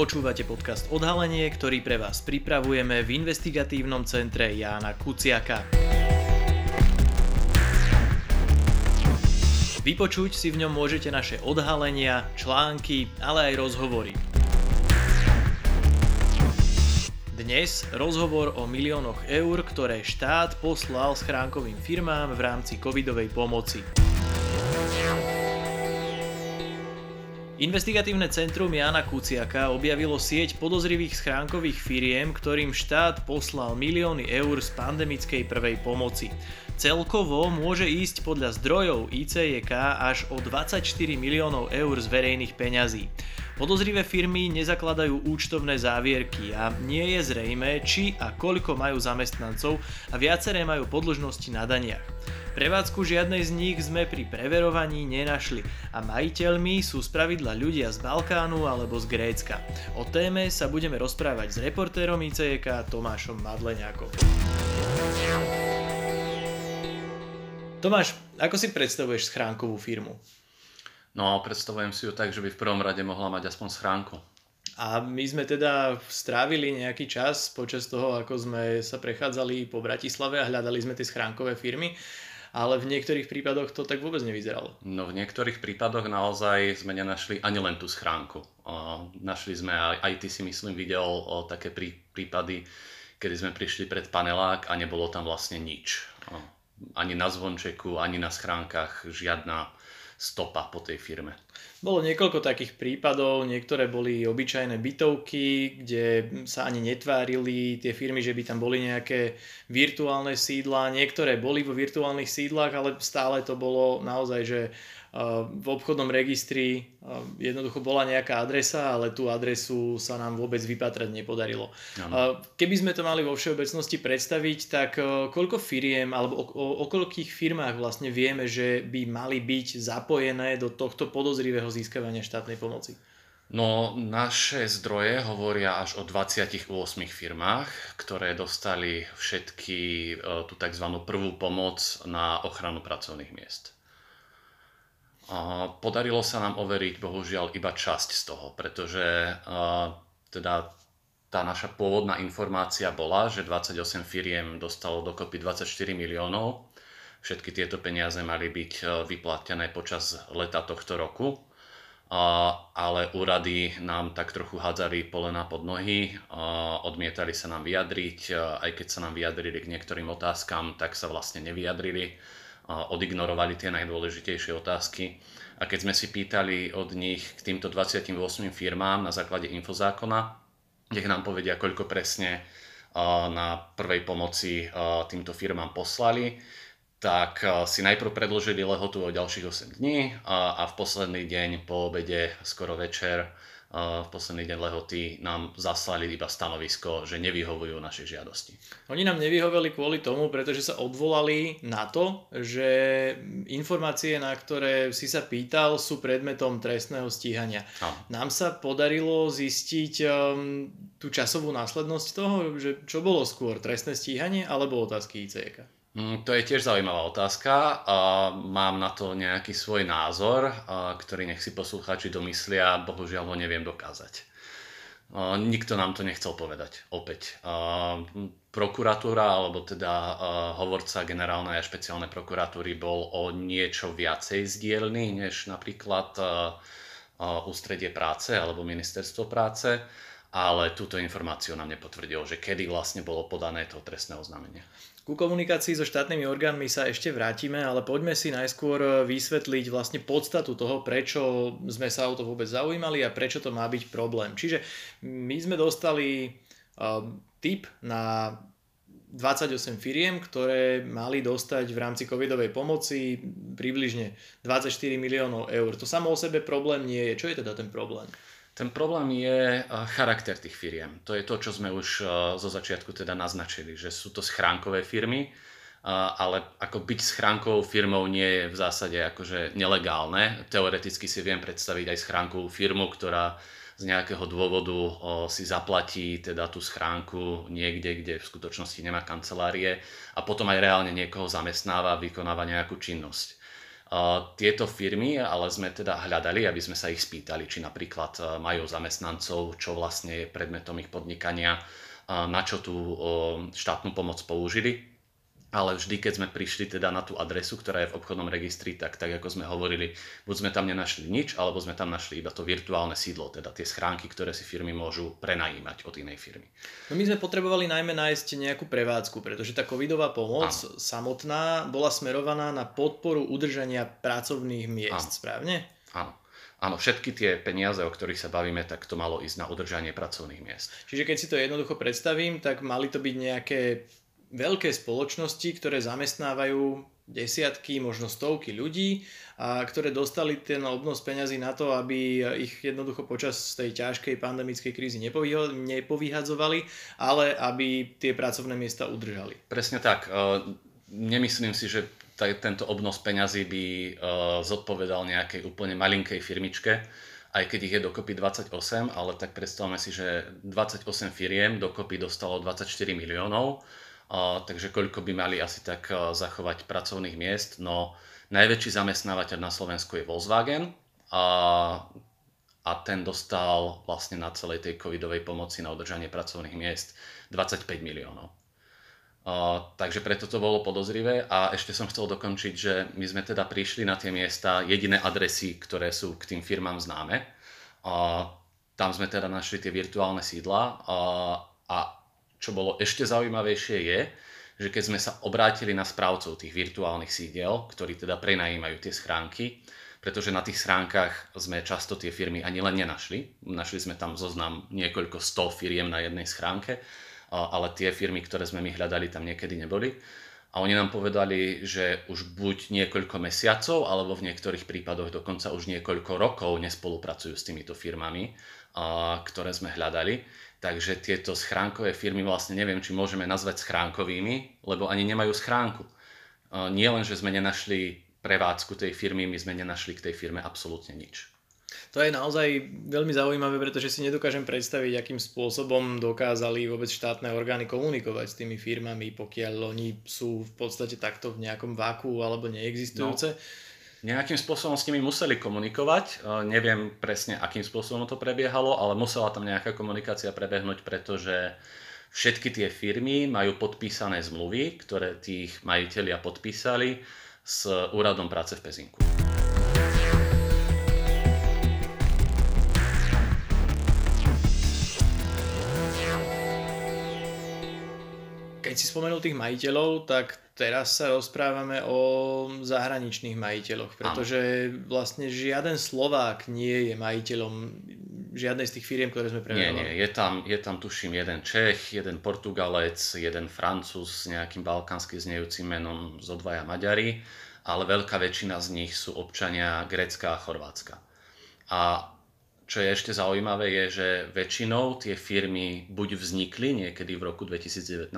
Počúvate podcast Odhalenie, ktorý pre vás pripravujeme v investigatívnom centre Jána Kuciaka. Vypočuť si v ňom môžete naše odhalenia, články, ale aj rozhovory. Dnes rozhovor o miliónoch eur, ktoré štát poslal schránkovým firmám v rámci covidovej pomoci. Investigatívne centrum Jana Kuciaka objavilo sieť podozrivých schránkových firiem, ktorým štát poslal milióny eur z pandemickej prvej pomoci. Celkovo môže ísť podľa zdrojov ICJK až o 24 miliónov eur z verejných peňazí. Podozrivé firmy nezakladajú účtovné závierky a nie je zrejme, či a koľko majú zamestnancov a viaceré majú podložnosti na daniach. Prevádzku žiadnej z nich sme pri preverovaní nenašli a majiteľmi sú spravidla ľudia z Balkánu alebo z Grécka. O téme sa budeme rozprávať s reportérom ICEK Tomášom Madleňákom. Tomáš, ako si predstavuješ schránkovú firmu? No, predstavujem si ju tak, že by v prvom rade mohla mať aspoň schránku. A my sme teda strávili nejaký čas počas toho, ako sme sa prechádzali po Bratislave a hľadali sme tie schránkové firmy ale v niektorých prípadoch to tak vôbec nevyzeralo. No v niektorých prípadoch naozaj sme nenašli ani len tú schránku. Našli sme, aj, aj ty si myslím videl také prí, prípady, kedy sme prišli pred panelák a nebolo tam vlastne nič. Ani na zvončeku, ani na schránkach žiadna stopa po tej firme. Bolo niekoľko takých prípadov, niektoré boli obyčajné bytovky, kde sa ani netvárili tie firmy, že by tam boli nejaké virtuálne sídla, niektoré boli vo virtuálnych sídlach, ale stále to bolo naozaj, že v obchodnom registri jednoducho bola nejaká adresa, ale tú adresu sa nám vôbec vypatrať nepodarilo. Ano. Keby sme to mali vo všeobecnosti predstaviť, tak koľko firiem alebo o, o, o koľkých firmách vlastne vieme, že by mali byť zapojené do tohto podozrivého získavania štátnej pomoci? No, naše zdroje hovoria až o 28 firmách, ktoré dostali všetky tú tzv. prvú pomoc na ochranu pracovných miest. Podarilo sa nám overiť bohužiaľ iba časť z toho, pretože teda tá naša pôvodná informácia bola, že 28 firiem dostalo dokopy 24 miliónov. Všetky tieto peniaze mali byť e, vyplatené počas leta tohto roku, ale úrady nám tak trochu hádzali polena pod nohy, odmietali sa nám vyjadriť, aj keď sa nám vyjadrili k niektorým otázkam, tak sa vlastne nevyjadrili odignorovali tie najdôležitejšie otázky. A keď sme si pýtali od nich k týmto 28 firmám na základe infozákona, nech nám povedia, koľko presne na prvej pomoci týmto firmám poslali, tak si najprv predložili lehotu o ďalších 8 dní a v posledný deň po obede, skoro večer, v posledný deň lehoty nám zaslali iba stanovisko, že nevyhovujú našej žiadosti. Oni nám nevyhoveli kvôli tomu, pretože sa odvolali na to, že informácie, na ktoré si sa pýtal, sú predmetom trestného stíhania. A. Nám sa podarilo zistiť um, tú časovú následnosť toho, že čo bolo skôr, trestné stíhanie alebo otázky ICEK? Mm, to je tiež zaujímavá otázka. Mám na to nejaký svoj názor, ktorý nech si poslucháči domyslia, bohužiaľ ho neviem dokázať. Nikto nám to nechcel povedať, opäť. Prokuratúra, alebo teda hovorca generálnej a špeciálnej prokuratúry bol o niečo viacej zdielný, než napríklad ústredie práce alebo ministerstvo práce ale túto informáciu nám nepotvrdilo, že kedy vlastne bolo podané to trestné oznámenie. Ku komunikácii so štátnymi orgánmi sa ešte vrátime, ale poďme si najskôr vysvetliť vlastne podstatu toho, prečo sme sa o to vôbec zaujímali a prečo to má byť problém. Čiže my sme dostali uh, tip na 28 firiem, ktoré mali dostať v rámci covidovej pomoci približne 24 miliónov eur. To samo o sebe problém nie je. Čo je teda ten problém? Ten problém je eh, charakter tých firiem. To je to, čo sme už eh, zo začiatku teda naznačili, že sú to schránkové firmy, eh, ale ako byť schránkovou firmou nie je v zásade akože nelegálne. Teoreticky si viem predstaviť aj schránkovú firmu, ktorá z nejakého dôvodu si zaplatí teda tú schránku niekde, kde v skutočnosti nemá kancelárie a potom aj reálne niekoho zamestnáva vykonáva nejakú činnosť. Tieto firmy, ale sme teda hľadali, aby sme sa ich spýtali, či napríklad majú zamestnancov, čo vlastne je predmetom ich podnikania, na čo tú štátnu pomoc použili ale vždy, keď sme prišli teda na tú adresu, ktorá je v obchodnom registri, tak, tak ako sme hovorili, buď sme tam nenašli nič, alebo sme tam našli iba to virtuálne sídlo, teda tie schránky, ktoré si firmy môžu prenajímať od inej firmy. No my sme potrebovali najmä nájsť nejakú prevádzku, pretože tá covidová pomoc Áno. samotná bola smerovaná na podporu udržania pracovných miest, Áno. správne? Áno. Áno, všetky tie peniaze, o ktorých sa bavíme, tak to malo ísť na udržanie pracovných miest. Čiže keď si to jednoducho predstavím, tak mali to byť nejaké veľké spoločnosti, ktoré zamestnávajú desiatky, možno stovky ľudí, a ktoré dostali ten obnos peňazí na to, aby ich jednoducho počas tej ťažkej pandemickej krízy nepovyhadzovali, ale aby tie pracovné miesta udržali. Presne tak. E, nemyslím si, že tento obnos peňazí by e, zodpovedal nejakej úplne malinkej firmičke, aj keď ich je dokopy 28, ale tak predstavme si, že 28 firiem dokopy dostalo 24 miliónov takže koľko by mali asi tak zachovať pracovných miest. No najväčší zamestnávateľ na Slovensku je Volkswagen a, a ten dostal vlastne na celej tej covidovej pomoci na udržanie pracovných miest 25 miliónov. Uh, takže preto to bolo podozrivé a ešte som chcel dokončiť, že my sme teda prišli na tie miesta, jediné adresy, ktoré sú k tým firmám známe. Uh, tam sme teda našli tie virtuálne sídla uh, a čo bolo ešte zaujímavejšie je, že keď sme sa obrátili na správcov tých virtuálnych sídiel, ktorí teda prenajímajú tie schránky, pretože na tých schránkach sme často tie firmy ani len nenašli. Našli sme tam zoznam niekoľko sto firiem na jednej schránke, ale tie firmy, ktoré sme my hľadali, tam niekedy neboli. A oni nám povedali, že už buď niekoľko mesiacov, alebo v niektorých prípadoch dokonca už niekoľko rokov nespolupracujú s týmito firmami, ktoré sme hľadali. Takže tieto schránkové firmy vlastne neviem, či môžeme nazvať schránkovými, lebo ani nemajú schránku. Nie len, že sme nenašli prevádzku tej firmy, my sme nenašli k tej firme absolútne nič. To je naozaj veľmi zaujímavé, pretože si nedokážem predstaviť, akým spôsobom dokázali vôbec štátne orgány komunikovať s tými firmami, pokiaľ oni sú v podstate takto v nejakom váku alebo neexistujúce. No nejakým spôsobom s nimi museli komunikovať. E, neviem presne, akým spôsobom to prebiehalo, ale musela tam nejaká komunikácia prebehnúť, pretože všetky tie firmy majú podpísané zmluvy, ktoré tých majiteľia podpísali s úradom práce v Pezinku. Keď si spomenul tých majiteľov, tak teraz sa rozprávame o zahraničných majiteľoch, pretože vlastne žiaden Slovák nie je majiteľom žiadnej z tých firiem, ktoré sme prevedali. Nie, nie, je tam, je tam tuším jeden Čech, jeden Portugalec, jeden Francúz s nejakým balkánsky znejúcim menom, zo dvaja Maďari, ale veľká väčšina z nich sú občania Grécka a Chorvátska. A čo je ešte zaujímavé je, že väčšinou tie firmy buď vznikli niekedy v roku 2019-2020,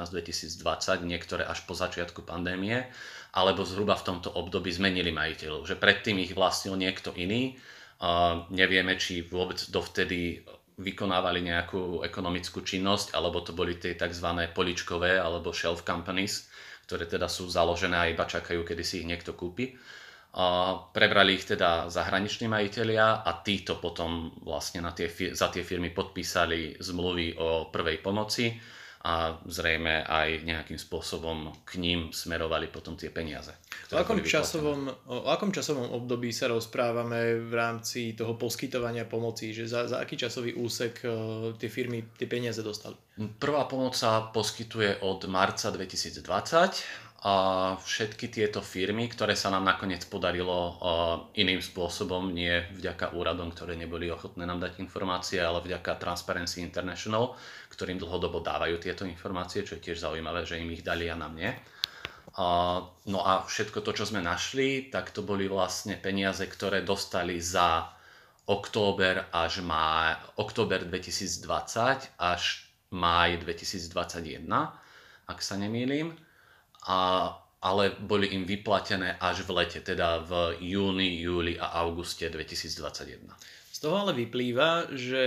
niektoré až po začiatku pandémie, alebo zhruba v tomto období zmenili majiteľov. Že predtým ich vlastnil niekto iný. Uh, nevieme, či vôbec dovtedy vykonávali nejakú ekonomickú činnosť, alebo to boli tie tzv. poličkové alebo shelf companies, ktoré teda sú založené a iba čakajú, kedy si ich niekto kúpi. A prebrali ich teda zahraniční majiteľia a títo potom vlastne na tie, za tie firmy podpísali zmluvy o prvej pomoci a zrejme aj nejakým spôsobom k ním smerovali potom tie peniaze. O akom, časovom, o akom časovom období sa rozprávame v rámci toho poskytovania pomoci? Že za, za aký časový úsek uh, tie firmy tie peniaze dostali? Prvá pomoc sa poskytuje od marca 2020 a všetky tieto firmy, ktoré sa nám nakoniec podarilo iným spôsobom, nie vďaka úradom, ktoré neboli ochotné nám dať informácie, ale vďaka Transparency International, ktorým dlhodobo dávajú tieto informácie, čo je tiež zaujímavé, že im ich dali a nám nie. No a všetko to, čo sme našli, tak to boli vlastne peniaze, ktoré dostali za október až má, október 2020 až máj 2021, ak sa nemýlim a, ale boli im vyplatené až v lete, teda v júni, júli a auguste 2021. Z toho ale vyplýva, že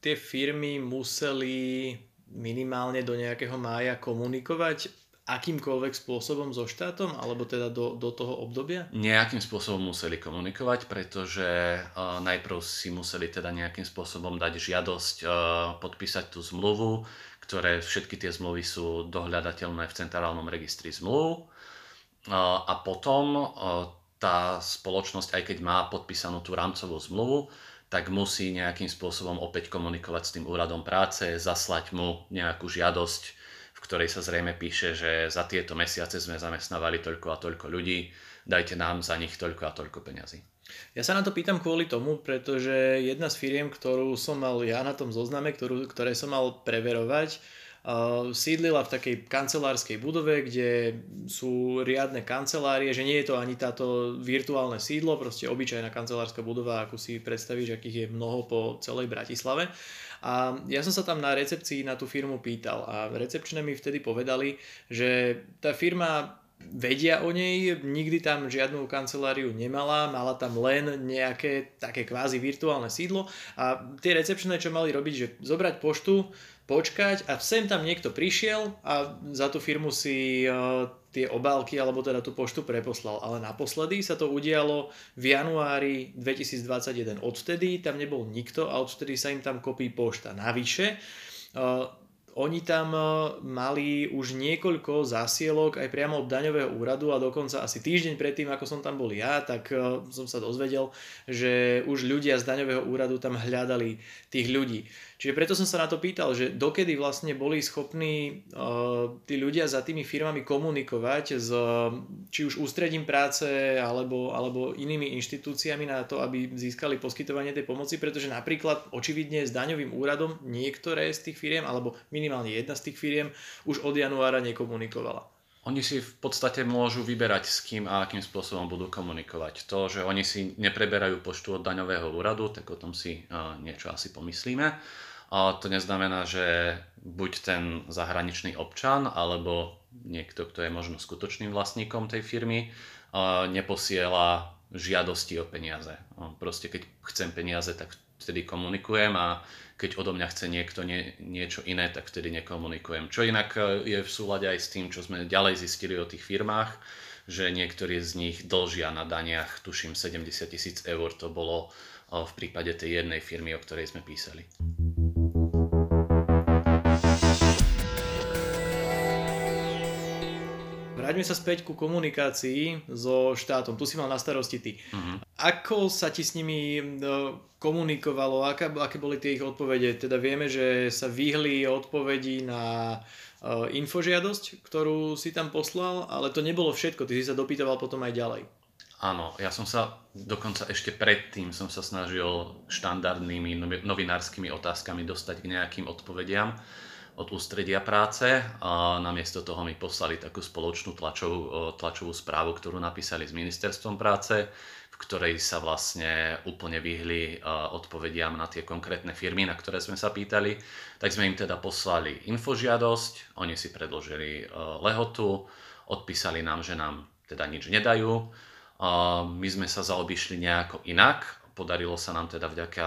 tie firmy museli minimálne do nejakého mája komunikovať akýmkoľvek spôsobom so štátom, alebo teda do, do toho obdobia? Nejakým spôsobom museli komunikovať, pretože uh, najprv si museli teda nejakým spôsobom dať žiadosť uh, podpísať tú zmluvu, ktoré všetky tie zmluvy sú dohľadateľné v centrálnom registri zmluv. A potom tá spoločnosť, aj keď má podpísanú tú rámcovú zmluvu, tak musí nejakým spôsobom opäť komunikovať s tým úradom práce, zaslať mu nejakú žiadosť, ktorej sa zrejme píše, že za tieto mesiace sme zamestnávali toľko a toľko ľudí, dajte nám za nich toľko a toľko peňazí. Ja sa na to pýtam kvôli tomu, pretože jedna z firiem, ktorú som mal ja na tom zozname, ktorú, ktoré som mal preverovať, sídlila v takej kancelárskej budove, kde sú riadne kancelárie, že nie je to ani táto virtuálne sídlo, proste obyčajná kancelárska budova, ako si predstavíš, akých je mnoho po celej Bratislave. A ja som sa tam na recepcii na tú firmu pýtal a recepčné mi vtedy povedali, že tá firma vedia o nej, nikdy tam žiadnu kanceláriu nemala, mala tam len nejaké také kvázi virtuálne sídlo a tie recepčné, čo mali robiť, že zobrať poštu, počkať a sem tam niekto prišiel a za tú firmu si uh, tie obálky alebo teda tú poštu preposlal. Ale naposledy sa to udialo v januári 2021. Odvtedy tam nebol nikto a odvtedy sa im tam kopí pošta. Navyše, uh, oni tam e, mali už niekoľko zásielok aj priamo od daňového úradu a dokonca asi týždeň predtým, ako som tam bol ja, tak e, som sa dozvedel, že už ľudia z daňového úradu tam hľadali tých ľudí. Čiže preto som sa na to pýtal, že dokedy vlastne boli schopní uh, tí ľudia za tými firmami komunikovať s či už ústredím práce alebo, alebo inými inštitúciami na to, aby získali poskytovanie tej pomoci, pretože napríklad očividne s daňovým úradom niektoré z tých firiem alebo minimálne jedna z tých firiem už od januára nekomunikovala. Oni si v podstate môžu vyberať s kým a akým spôsobom budú komunikovať. To, že oni si nepreberajú poštu od daňového úradu, tak o tom si uh, niečo asi pomyslíme. To neznamená, že buď ten zahraničný občan alebo niekto, kto je možno skutočným vlastníkom tej firmy, neposiela žiadosti o peniaze. Proste keď chcem peniaze, tak vtedy komunikujem a keď odo mňa chce niekto nie, niečo iné, tak vtedy nekomunikujem. Čo inak e, je v súlade aj s tým, čo sme ďalej zistili o tých firmách, že niektorí z nich dlžia na daniach, tuším 70 tisíc eur, to bolo v prípade tej jednej firmy, o ktorej sme písali. Vráťme sa späť ku komunikácii so štátom. Tu si mal na starosti ty. Uh-huh. Ako sa ti s nimi no, komunikovalo? Aká, aké boli tie ich odpovede? Teda vieme, že sa vyhli odpovedi na uh, infožiadosť, ktorú si tam poslal, ale to nebolo všetko. Ty si sa dopýtoval potom aj ďalej. Áno, ja som sa dokonca ešte predtým som sa snažil štandardnými novinárskymi otázkami dostať k nejakým odpovediam od ústredia práce a namiesto toho mi poslali takú spoločnú tlačovú, tlačovú správu, ktorú napísali s ministerstvom práce, v ktorej sa vlastne úplne vyhli odpovediam na tie konkrétne firmy, na ktoré sme sa pýtali. Tak sme im teda poslali infožiadosť, oni si predložili lehotu, odpísali nám, že nám teda nič nedajú. My sme sa zaobišli nejako inak, podarilo sa nám teda vďaka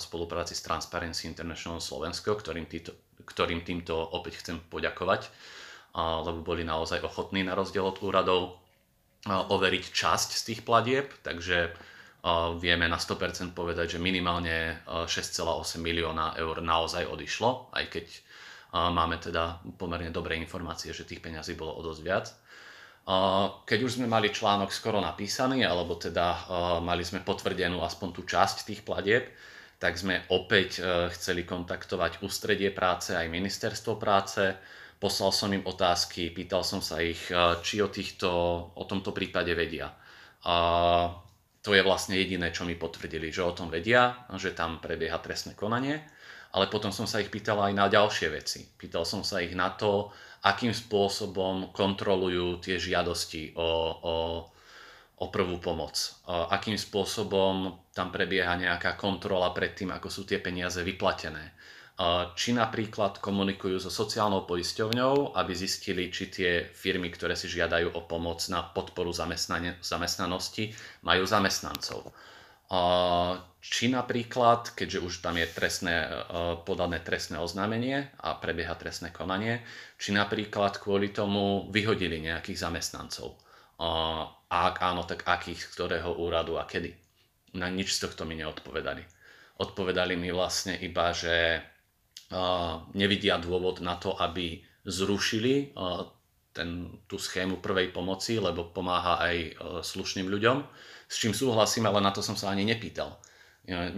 spolupráci s Transparency International Slovensko, ktorým títo, ktorým týmto opäť chcem poďakovať, lebo boli naozaj ochotní na rozdiel od úradov overiť časť z tých platieb, takže vieme na 100% povedať, že minimálne 6,8 milióna eur naozaj odišlo, aj keď máme teda pomerne dobré informácie, že tých peňazí bolo o dosť viac. Keď už sme mali článok skoro napísaný, alebo teda mali sme potvrdenú aspoň tú časť tých platieb, tak sme opäť e, chceli kontaktovať ústredie práce aj ministerstvo práce. Poslal som im otázky, pýtal som sa ich, e, či o, týchto, o tomto prípade vedia. A to je vlastne jediné, čo mi potvrdili, že o tom vedia, že tam prebieha trestné konanie. Ale potom som sa ich pýtal aj na ďalšie veci. Pýtal som sa ich na to, akým spôsobom kontrolujú tie žiadosti o, o o prvú pomoc. Akým spôsobom tam prebieha nejaká kontrola pred tým, ako sú tie peniaze vyplatené. Či napríklad komunikujú so sociálnou poisťovňou, aby zistili, či tie firmy, ktoré si žiadajú o pomoc na podporu zamestnanosti, majú zamestnancov. či napríklad, keďže už tam je trestné, podané trestné oznámenie a prebieha trestné konanie, či napríklad kvôli tomu vyhodili nejakých zamestnancov. A ak áno, tak akých, z ktorého úradu a kedy. Na nič z tohto mi neodpovedali. Odpovedali mi vlastne iba, že nevidia dôvod na to, aby zrušili ten, tú schému prvej pomoci, lebo pomáha aj slušným ľuďom, s čím súhlasím, ale na to som sa ani nepýtal.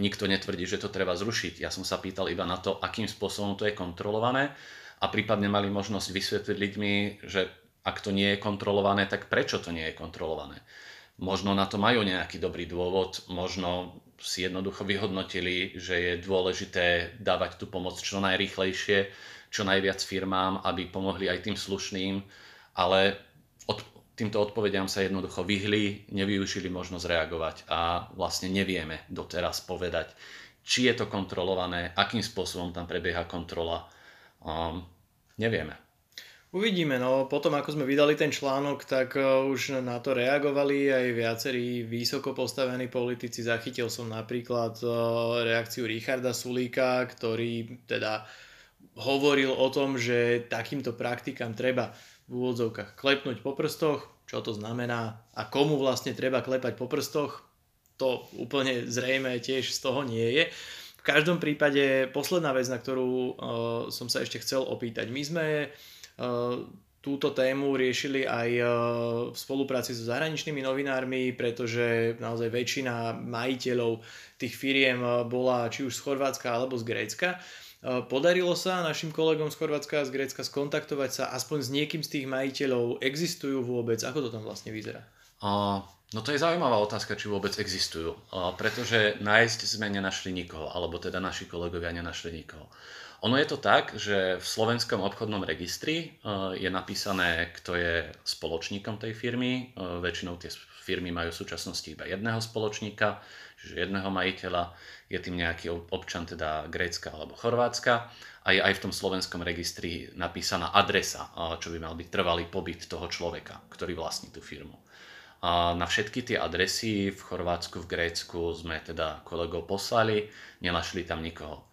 Nikto netvrdí, že to treba zrušiť. Ja som sa pýtal iba na to, akým spôsobom to je kontrolované a prípadne mali možnosť vysvetliť ľuďmi, že ak to nie je kontrolované, tak prečo to nie je kontrolované. Možno na to majú nejaký dobrý dôvod, možno si jednoducho vyhodnotili, že je dôležité dávať tú pomoc čo najrýchlejšie, čo najviac firmám, aby pomohli aj tým slušným, ale od, týmto odpovediam sa jednoducho vyhli, nevyužili možnosť reagovať a vlastne nevieme doteraz povedať, či je to kontrolované, akým spôsobom tam prebieha kontrola. Um, nevieme. Uvidíme, no potom ako sme vydali ten článok, tak uh, už na to reagovali aj viacerí vysoko postavení politici. Zachytil som napríklad uh, reakciu Richarda Sulíka, ktorý teda hovoril o tom, že takýmto praktikám treba v úvodzovkách klepnúť po prstoch, čo to znamená a komu vlastne treba klepať po prstoch, to úplne zrejme tiež z toho nie je. V každom prípade posledná vec, na ktorú uh, som sa ešte chcel opýtať. My sme túto tému riešili aj v spolupráci so zahraničnými novinármi, pretože naozaj väčšina majiteľov tých firiem bola či už z Chorvátska alebo z Grécka. Podarilo sa našim kolegom z Chorvátska a z Grécka skontaktovať sa aspoň s niekým z tých majiteľov? Existujú vôbec? Ako to tam vlastne vyzerá? No to je zaujímavá otázka, či vôbec existujú. Pretože nájsť sme nenašli nikoho, alebo teda naši kolegovia nenašli nikoho. Ono je to tak, že v slovenskom obchodnom registri eh, je napísané, kto je spoločníkom tej firmy. Eh, väčšinou tie firmy majú v súčasnosti iba jedného spoločníka, čiže jedného majiteľa. Je tým nejaký občan teda Grécka alebo Chorvátska. A je aj v tom slovenskom registri napísaná adresa, eh, čo by mal byť trvalý pobyt toho človeka, ktorý vlastní tú firmu. A na všetky tie adresy v Chorvátsku, v Grécku sme teda kolegov poslali, nenašli tam nikoho.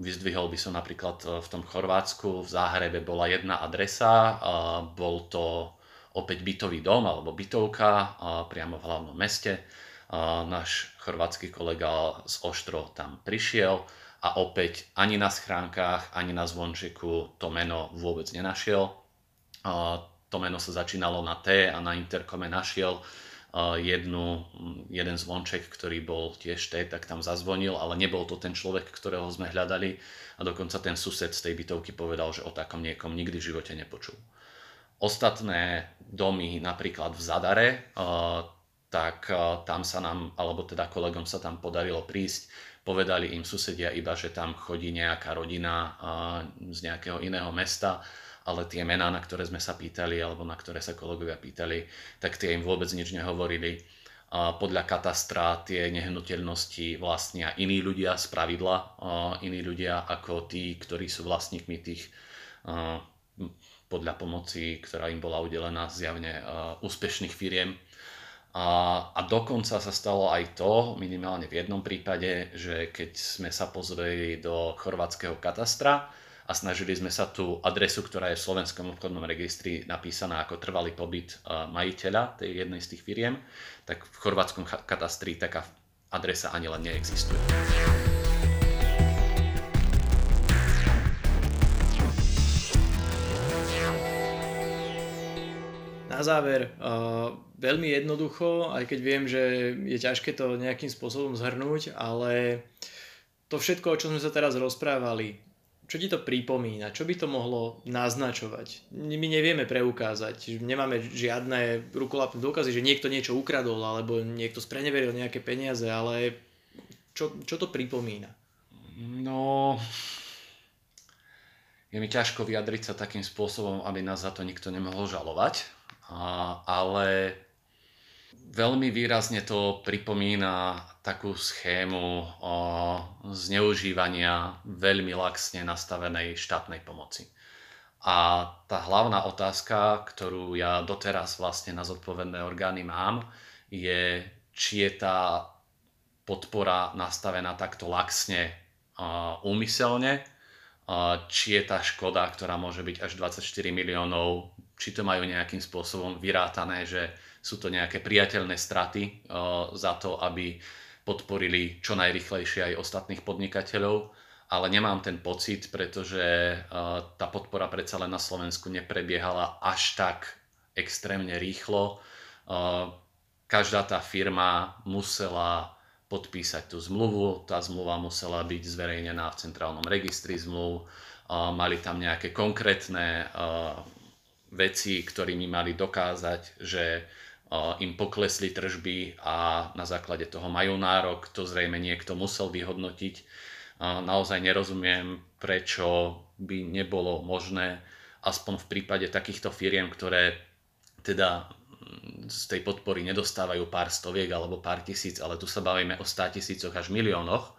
Vyzdvihol by som napríklad e, v tom Chorvátsku, v Záhrebe bola jedna adresa, bol to opäť bytový dom alebo bytovka priamo v hlavnom meste. Náš chorvátsky kolega z Oštro tam prišiel a opäť ani na schránkach, ani na zvončeku to meno vôbec nenašiel. To meno sa začínalo na T a na interkome našiel jednu, jeden zvonček, ktorý bol tiež tej, tak tam zazvonil, ale nebol to ten človek, ktorého sme hľadali. A dokonca ten sused z tej bytovky povedal, že o takom niekom nikdy v živote nepočul. Ostatné domy, napríklad v Zadare, tak tam sa nám, alebo teda kolegom sa tam podarilo prísť, povedali im susedia iba, že tam chodí nejaká rodina z nejakého iného mesta ale tie mená, na ktoré sme sa pýtali, alebo na ktoré sa kolegovia pýtali, tak tie im vôbec nič nehovorili. Podľa katastra tie nehnuteľnosti vlastnia iní ľudia z pravidla, iní ľudia ako tí, ktorí sú vlastníkmi tých podľa pomoci, ktorá im bola udelená zjavne úspešných firiem. A, a dokonca sa stalo aj to, minimálne v jednom prípade, že keď sme sa pozreli do chorvátskeho katastra, a snažili sme sa tú adresu, ktorá je v slovenskom obchodnom registri napísaná ako trvalý pobyt e, majiteľa tej jednej z tých firiem, tak v chorvátskom katastri taká adresa ani len neexistuje. Na záver, uh, veľmi jednoducho, aj keď viem, že je ťažké to nejakým spôsobom zhrnúť, ale to všetko, o čom sme sa teraz rozprávali, čo ti to pripomína? Čo by to mohlo naznačovať? My nevieme preukázať, nemáme žiadne rukolapné dôkazy, že niekto niečo ukradol alebo niekto spreneveril nejaké peniaze, ale čo, čo to pripomína? No, je mi ťažko vyjadriť sa takým spôsobom, aby nás za to nikto nemohol žalovať, a, ale veľmi výrazne to pripomína takú schému zneužívania veľmi laxne nastavenej štátnej pomoci. A tá hlavná otázka, ktorú ja doteraz vlastne na zodpovedné orgány mám, je, či je tá podpora nastavená takto laxne úmyselne, či je tá škoda, ktorá môže byť až 24 miliónov, či to majú nejakým spôsobom vyrátané, že sú to nejaké priateľné straty za to, aby podporili čo najrychlejšie aj ostatných podnikateľov, ale nemám ten pocit, pretože tá podpora predsa len na Slovensku neprebiehala až tak extrémne rýchlo. Každá tá firma musela podpísať tú zmluvu. Tá zmluva musela byť zverejnená v centrálnom registri zmluv. Mali tam nejaké konkrétne veci, ktorými mali dokázať, že im poklesli tržby a na základe toho majú nárok. To zrejme niekto musel vyhodnotiť. Naozaj nerozumiem, prečo by nebolo možné, aspoň v prípade takýchto firiem, ktoré teda z tej podpory nedostávajú pár stoviek alebo pár tisíc, ale tu sa bavíme o 100 tisícoch až miliónoch,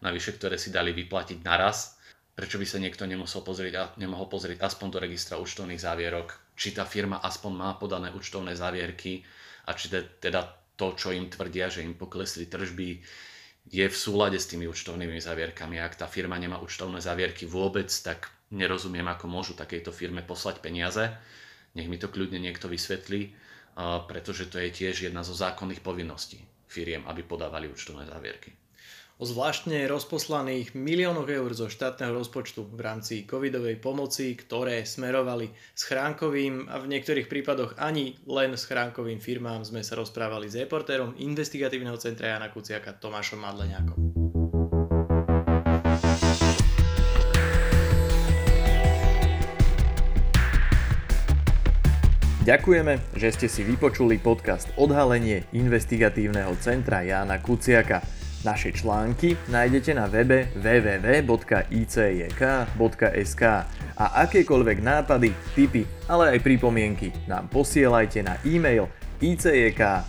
navyše, ktoré si dali vyplatiť naraz. Prečo by sa niekto nemusel pozrieť, nemohol pozrieť aspoň do registra účtovných závierok, či tá firma aspoň má podané účtovné závierky a či teda to, čo im tvrdia, že im poklesli tržby, je v súlade s tými účtovnými závierkami. Ak tá firma nemá účtovné závierky vôbec, tak nerozumiem, ako môžu takejto firme poslať peniaze. Nech mi to kľudne niekto vysvetlí pretože to je tiež jedna zo zákonných povinností firiem, aby podávali účtovné závierky. O zvláštne rozposlaných miliónoch eur zo štátneho rozpočtu v rámci covidovej pomoci, ktoré smerovali schránkovým a v niektorých prípadoch ani len schránkovým firmám sme sa rozprávali s reportérom investigatívneho centra Jana Kuciaka Tomášom Madleňákom. Ďakujeme, že ste si vypočuli podcast Odhalenie investigatívneho centra Jána Kuciaka. Naše články nájdete na webe www.icjk.sk a akékoľvek nápady, tipy, ale aj pripomienky nám posielajte na e-mail icjk.icjk.sk.